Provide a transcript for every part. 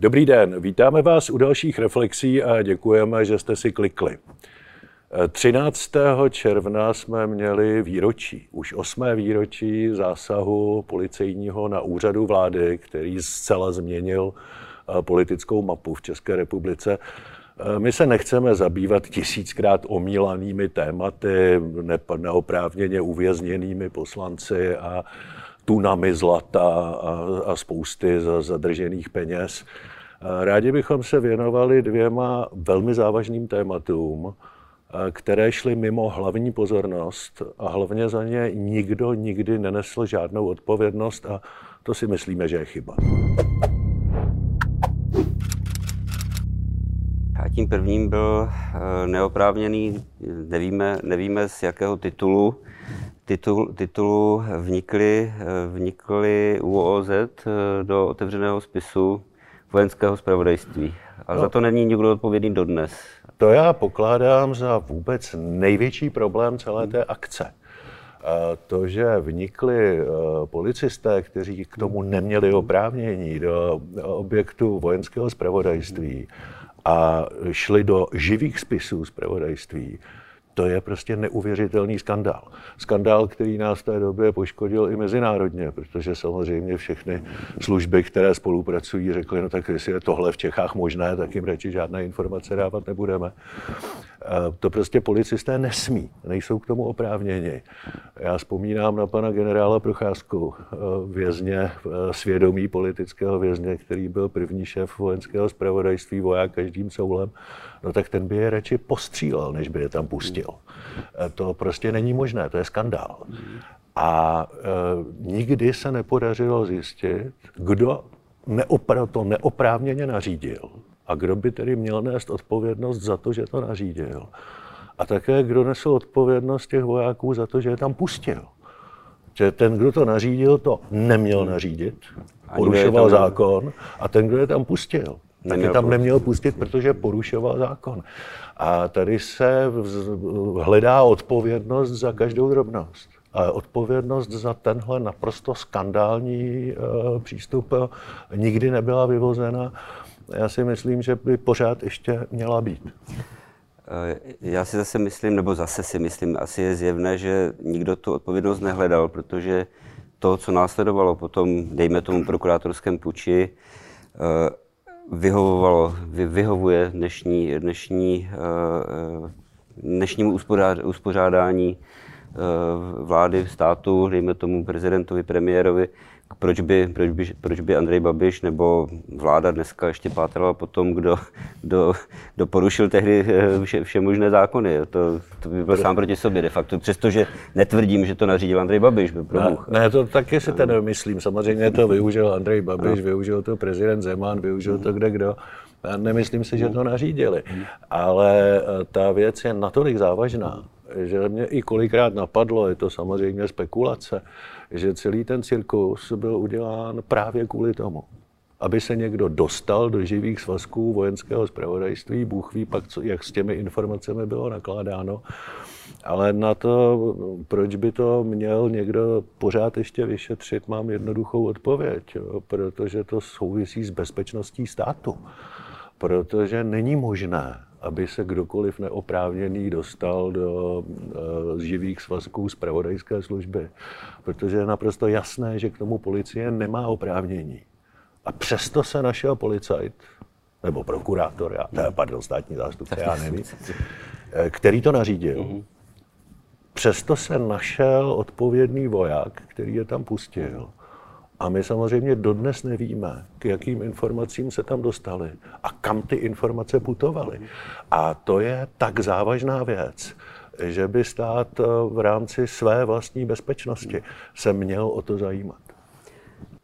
Dobrý den, vítáme vás u dalších reflexí a děkujeme, že jste si klikli. 13. června jsme měli výročí, už osmé výročí zásahu policejního na úřadu vlády, který zcela změnil eh, politickou mapu v České republice. Eh, my se nechceme zabývat tisíckrát omílanými tématy, neoprávněně uvězněnými poslanci a tunami zlata a, a spousty zadržených peněz. Rádi bychom se věnovali dvěma velmi závažným tématům, které šly mimo hlavní pozornost a hlavně za ně nikdo nikdy nenesl žádnou odpovědnost a to si myslíme, že je chyba. A tím prvním byl eh, neoprávněný, nevíme, nevíme z jakého titulu, titul, titulu vnikly, vnikly UOZ do otevřeného spisu vojenského zpravodajství. A no, za to není nikdo odpovědný dodnes. To já pokládám za vůbec největší problém celé té akce. To, že vnikli e, policisté, kteří k tomu neměli oprávnění do objektu vojenského zpravodajství a šli do živých spisů zpravodajství, to je prostě neuvěřitelný skandál. Skandál, který nás v té době poškodil i mezinárodně, protože samozřejmě všechny služby, které spolupracují, řekly, no tak jestli je tohle v Čechách možné, tak jim radši žádné informace dávat nebudeme. To prostě policisté nesmí, nejsou k tomu oprávněni. Já vzpomínám na pana generála Procházku, vězně, svědomí politického vězně, který byl první šéf vojenského zpravodajství, voják každým soulem, no tak ten by je radši postřílel, než by je tam pustil. To prostě není možné, to je skandál. A nikdy se nepodařilo zjistit, kdo neopra- to neoprávněně nařídil a kdo by tedy měl nést odpovědnost za to, že to nařídil. A také, kdo nesl odpovědnost těch vojáků za to, že je tam pustil. Že ten, kdo to nařídil, to neměl nařídit, porušoval zákon, a ten, kdo je tam pustil, tak je tam neměl pustit, protože porušoval zákon. A tady se hledá odpovědnost za každou drobnost. A odpovědnost za tenhle naprosto skandální uh, přístup uh, nikdy nebyla vyvozena já si myslím, že by pořád ještě měla být. Eh, já si zase myslím, nebo zase si myslím, asi je zjevné, že nikdo tu odpovědnost nehledal, protože to, co následovalo potom, dejme tomu prokurátorském puči, eh, vyhovovalo, vyhovuje dnešní, dnešní, eh, dnešnímu uspořádání vlády, státu, dejme tomu prezidentovi, premiérovi, proč by, proč by, proč by Andrej Babiš nebo vláda dneska ještě pátrala po tom, kdo, kdo, kdo porušil tehdy eh, vše, vše možné zákony. To, to by byl sám proti sobě de facto. Přestože netvrdím, že to nařídil Andrej Babiš. Ne, ne, to taky si to nemyslím. Samozřejmě to využil Andrej Babiš, no. využil to prezident Zeman, využil to kde kdo. Nemyslím si, že to nařídili. Ale eh, ta věc je natolik závažná, že mě i kolikrát napadlo, je to samozřejmě spekulace, že celý ten cirkus byl udělán právě kvůli tomu, aby se někdo dostal do živých svazků vojenského zpravodajství. Bůh ví pak, co, jak s těmi informacemi bylo nakládáno. Ale na to, proč by to měl někdo pořád ještě vyšetřit, mám jednoduchou odpověď. Jo, protože to souvisí s bezpečností státu. Protože není možné, aby se kdokoliv neoprávněný dostal do uh, živých svazků zpravodajské služby. Protože je naprosto jasné, že k tomu policie nemá oprávnění. A přesto se našel policajt, nebo prokurátor, já, ne, pardon, státní zástupce, já nevím, eh, který to nařídil. Přesto se našel odpovědný voják, který je tam pustil a my samozřejmě dodnes nevíme, k jakým informacím se tam dostali a kam ty informace putovaly. A to je tak závažná věc, že by stát eh, v rámci své vlastní bezpečnosti se měl o to zajímat.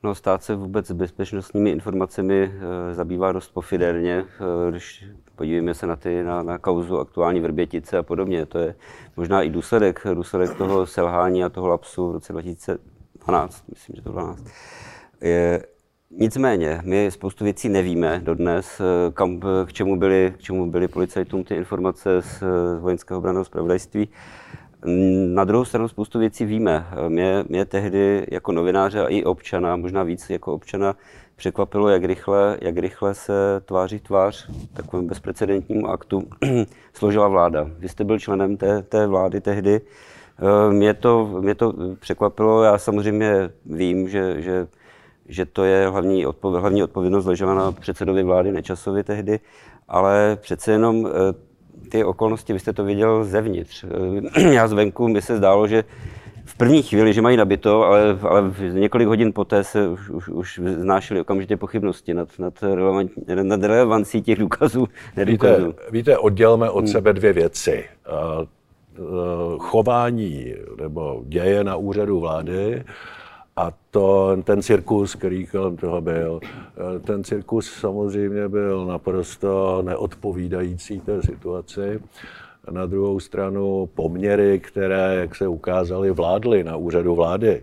No, stát se vůbec bezpečnostními informacemi e, zabývá dost pofiderně, e, když podívejme se na, ty, na, na kauzu aktuální Vrbětice a podobně. To je možná i důsledek, důsledek toho selhání a toho lapsu v roce 2000, 12, myslím, že to 12. Je, nicméně, my spoustu věcí nevíme dodnes, kam, k, čemu byly, k čemu byly policajtům ty informace z, z vojenského obraného zpravodajství. Na druhou stranu spoustu věcí víme. Mě, mě tehdy jako novináře a i občana, možná víc jako občana, překvapilo, jak rychle, jak rychle se tváří tvář takovému bezprecedentnímu aktu složila vláda. Vy jste byl členem té, té vlády tehdy. Eh, mě to, mě to překvapilo. Já samozřejmě vím, že, že, že to je hlavní, odpověd, hlavní odpovědnost ležela na předsedovi vlády Nečasovi tehdy, ale přece jenom eh, ty okolnosti, vy jste to viděl zevnitř. Já zvenku mi se zdálo, že v první chvíli, že mají nabito, ale, ale několik hodin poté se už, už, už znášely okamžitě pochybnosti nad, nad, relevant, nad relevancí těch důkazů. Víte, víte, oddělme od hmm. sebe dvě věci. Chování nebo děje na úřadu vlády a to, ten cirkus, který kolem toho byl, ten cirkus samozřejmě byl naprosto neodpovídající té situaci. Na druhou stranu poměry, které, jak se ukázaly, vládly na úřadu vlády, eh,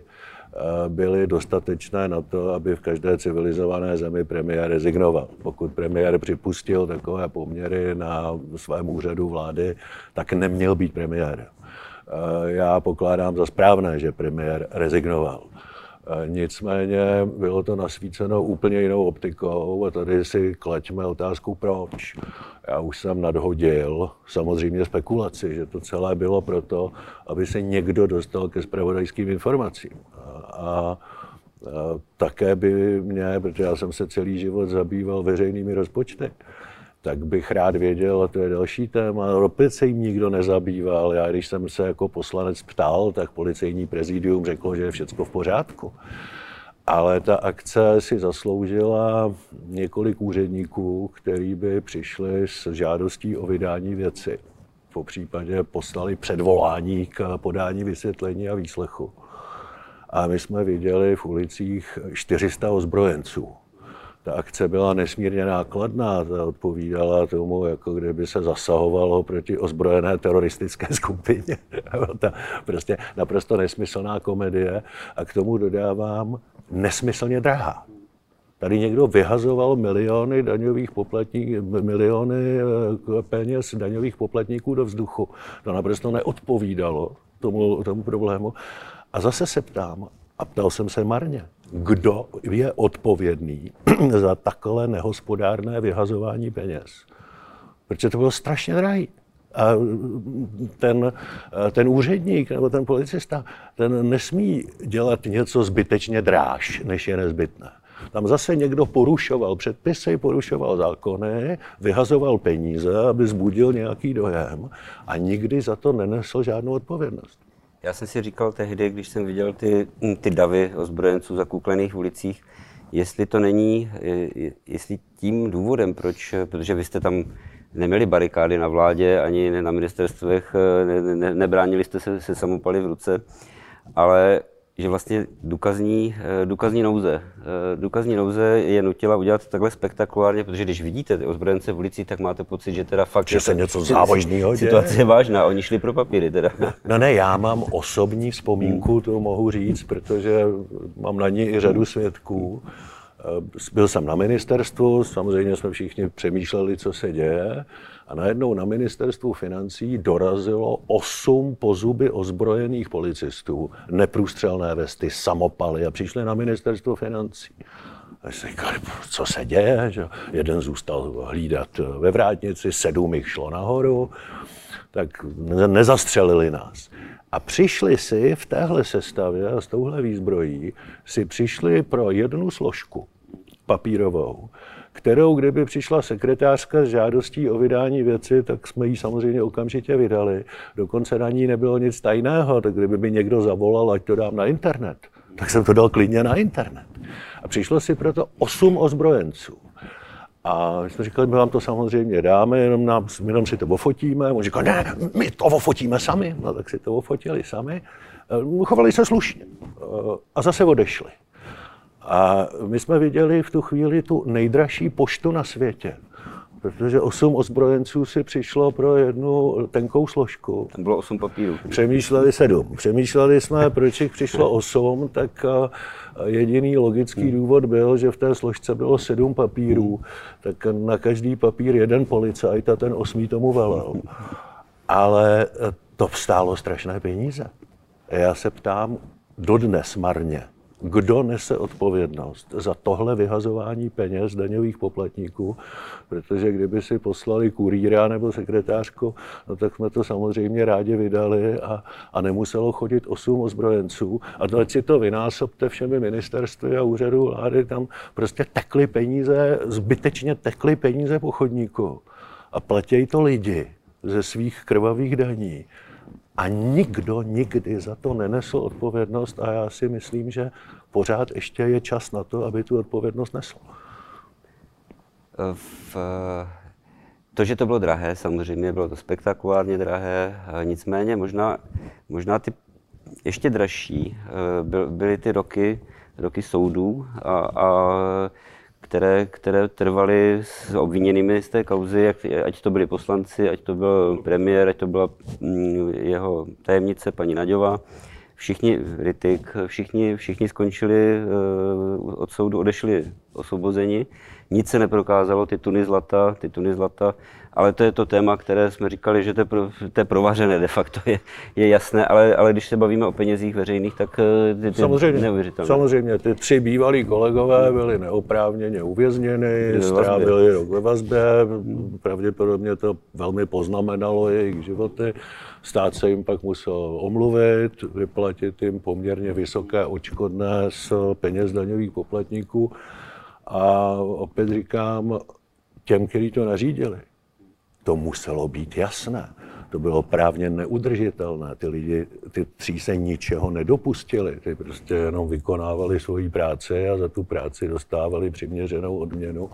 byly dostatečné na to, aby v každé civilizované zemi premiér rezignoval. Pokud premiér připustil takové poměry na svém úřadu vlády, tak neměl být premiér. Eh, já pokládám za správné, že premiér rezignoval. Eh, nicméně bylo to nasvíceno úplně jinou optikou a tady si klaďme otázku proč. Já už jsem nadhodil samozřejmě spekulaci, že to celé bylo proto, aby se někdo dostal ke spravodajským informacím. A, a, a také by mě, protože já jsem se celý život zabýval veřejnými rozpočty, tak bych rád věděl, a to je další téma, opět se jim nikdo nezabýval. Já, když jsem se jako poslanec ptal, tak policejní prezidium řeklo, že je všechno v pořádku. Ale ta akce si zasloužila několik úředníků, kteří by přišli s žádostí o vydání věci. Po případě poslali předvolání k podání vysvětlení a výslechu. A my jsme viděli v ulicích 400 ozbrojenců ta akce byla nesmírně nákladná, ta odpovídala tomu, jako kdyby se zasahovalo proti ozbrojené teroristické skupině. ta prostě naprosto nesmyslná komedie a k tomu dodávám nesmyslně drahá. Tady někdo vyhazoval miliony daňových poplatníků, miliony eh, peněz daňových poplatníků do vzduchu. To naprosto neodpovídalo tomu, tomu problému. A zase se ptám, a ptal jsem se marně, kdo je odpovědný za takové nehospodárné vyhazování peněz. Protože to bylo strašně drahé. A ten, ten úředník nebo ten policista, ten nesmí dělat něco zbytečně dráž, než je nezbytné. Tam zase někdo porušoval předpisy, porušoval zákony, vyhazoval peníze, aby zbudil nějaký dojem a nikdy za to nenesl žádnou odpovědnost. Já jsem si říkal tehdy, když jsem viděl ty, ty davy ozbrojenců zakuklených v ulicích, jestli to není, jestli tím důvodem, proč, protože vy jste tam neměli barikády na vládě ani na ministerstvech, ne, ne, nebránili jste se, se samopaly v ruce, ale že vlastně důkazní, eh, důkazní nouze. Eh, důkazní nouze je nutila udělat takhle spektakulárně, protože když vidíte ty ozbrojence v ulici, tak máte pocit, že teda fakt... Že se něco závažného děje. Situace je vážná, oni šli pro papíry teda. No ne, já mám osobní vzpomínku, to mohu říct, protože mám na ní i řadu svědků. Eh, byl jsem na ministerstvu, samozřejmě jsme všichni přemýšleli, co se děje. A najednou na ministerstvu financí dorazilo osm pozuby ozbrojených policistů, neprůstřelné vesty, samopaly a přišli na ministerstvo financí. A říkali, co se děje, že jeden zůstal hlídat ve vrátnici, sedm jich šlo nahoru, tak nezastřelili nás. A přišli si v téhle sestavě a s touhle výzbrojí si přišli pro jednu složku papírovou, kterou, kdyby přišla sekretářka s žádostí o vydání věci, tak jsme ji samozřejmě okamžitě vydali. Dokonce na ní nebylo nic tajného, tak kdyby mi někdo zavolal, ať to dám na internet, tak jsem to dal klidně na internet. A přišlo si proto osm ozbrojenců. A my jsme říkali, my vám to samozřejmě dáme, jenom, nám, jenom si to ofotíme. On říkal, ne, my to ofotíme sami. No tak si to ofotili sami. Chovali se slušně. A zase odešli. A my jsme viděli v tu chvíli tu nejdražší poštu na světě, protože osm ozbrojenců si přišlo pro jednu tenkou složku. Tam bylo osm papírů. Přemýšleli sedm. Přemýšleli jsme, proč jich přišlo osm, tak jediný logický důvod byl, že v té složce bylo sedm papírů, tak na každý papír jeden policajt a ten osmý tomu velel. Ale to vstálo strašné peníze. Já se ptám dodnes marně, kdo nese odpovědnost za tohle vyhazování peněz daňových poplatníků, protože kdyby si poslali kurýra nebo sekretářku, no tak jsme to samozřejmě rádi vydali a, a nemuselo chodit osm ozbrojenců. A to, si to vynásobte všemi ministerstvy a úřadu vlády, tam prostě tekly peníze, zbytečně tekly peníze po chodníku. A platí to lidi ze svých krvavých daní. A nikdo nikdy za to nenesl odpovědnost a já si myslím, že pořád ještě je čas na to, aby tu odpovědnost nesl. V, to, že to bylo drahé, samozřejmě bylo to spektakulárně drahé, nicméně možná, možná ty ještě dražší eh, byly ty roky, roky soudů a, a které, které trvaly s obviněnými z té kauzy, jak, ať to byli poslanci, ať to byl premiér, ať to byla mm, jeho tajemnice, paní Naďová. Všichni, Ritik, všichni, všichni skončili eh, od soudu, odešli osvobozeni. Nic se neprokázalo, ty tuny zlata, ty tuny zlata ale to je to téma, které jsme říkali, že to je, pro, to je provařené de facto, je, je jasné, ale, ale když se bavíme o penězích veřejných, tak eh, ty, ty samozřejmě, neuvěřitelné. Samozřejmě, ty tři bývalí kolegové byli neoprávněně uvězněni, strávili rok ve vazbě, pravděpodobně to velmi poznamenalo jejich životy. Stát se jim pak musel omluvit, vyplatit jim poměrně vysoké očkodné z peněz daňových poplatníků. A opět říkám, těm, kteří to nařídili, to muselo být jasné. To bylo právně neudržitelné. Ty lidi, ty tří se ničeho nedopustili. Ty prostě jenom vykonávali svoji práci a za tu práci dostávali přiměřenou odměnu.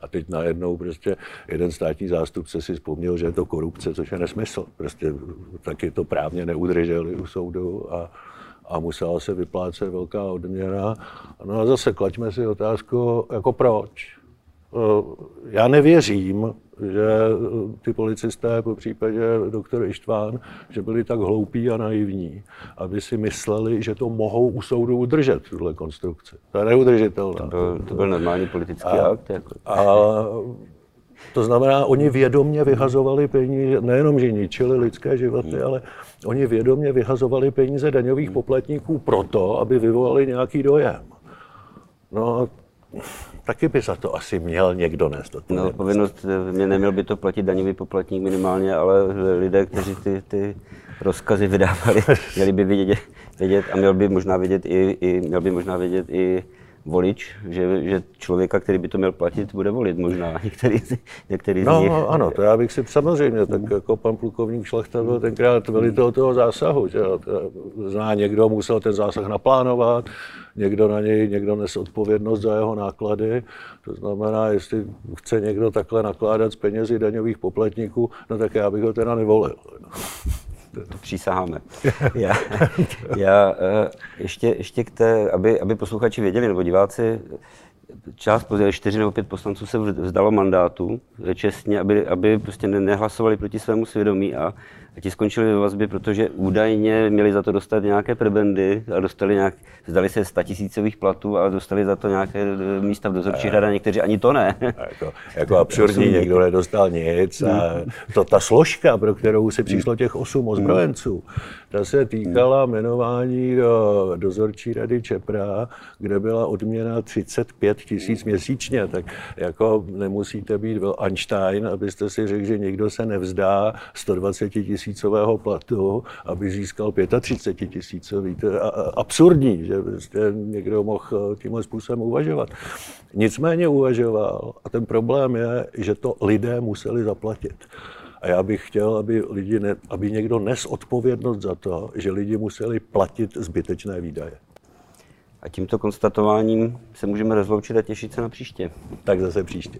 A teď najednou prostě jeden státní zástupce si vzpomněl, že je to korupce, což je nesmysl. Prostě taky to právně neudrželi u soudu a, a musela se vyplácet velká odměna. No a zase klaďme si otázku, jako proč? Já nevěřím, že ty policisté, po případě doktor Ištván, že byli tak hloupí a naivní, aby si mysleli, že to mohou u soudu udržet, tuhle konstrukci. To je neudržitelné. To byl, to byl normální politický a, akt. Jako. A to znamená, oni vědomně vyhazovali peníze, nejenom, že ničili lidské životy, hmm. ale oni vědomně vyhazovali peníze daňových poplatníků proto, aby vyvolali nějaký dojem. No taky by za to asi měl někdo nést No, povinnost, mě neměl by to platit daňový poplatník minimálně, ale lidé, kteří ty, ty rozkazy vydávali, měli by vědět, vědět a měl by možná vědět i, i, měl by možná vědět i volič, že, že člověka, který by to měl platit, bude volit možná některý, některý no, z nich. No, ano, to já bych si samozřejmě, tak jako pan plukovník Šlachta byl tenkrát velitel toho zásahu, že zná někdo, musel ten zásah naplánovat, někdo na něj, někdo nes odpovědnost za jeho náklady, to znamená, jestli chce někdo takhle nakládat z penězi daňových poplatníků, no tak já bych ho teda nevolil. No. Přísaháme. Já, já eh, ještě, ještě k té, aby, aby posluchači věděli, nebo diváci, část, čtyři nebo pět poslanců se vzdalo mandátu čestně, aby, aby prostě nehlasovali proti svému svědomí a a ti skončili ve vazbě, protože údajně měli za to dostat nějaké prebendy a dostali nějak, zdali se tisícových platů a dostali za to nějaké e, místa v dozorčí řada, někteří ani to ne. Jako, jako absurdní, někdo nedostal nic a to ta složka, pro kterou si přišlo těch osm ozbrojenců, ta se týkala jmenování do dozorčí rady Čepra, kde byla odměna 35 tisíc měsíčně, tak jako nemusíte být Einstein, abyste si řekl, že někdo se nevzdá 120 tisícového platu, aby získal 35 tisícový. To je absurdní, že prostě někdo mohl tímhle způsobem uvažovat. Nicméně uvažoval a ten problém je, že to lidé museli zaplatit. A já bych chtěl, aby, lidi ne, aby někdo nes odpovědnost za to, že lidi museli platit zbytečné výdaje. A tímto konstatováním se můžeme rozloučit a těšit se na příště. Tak zase příště.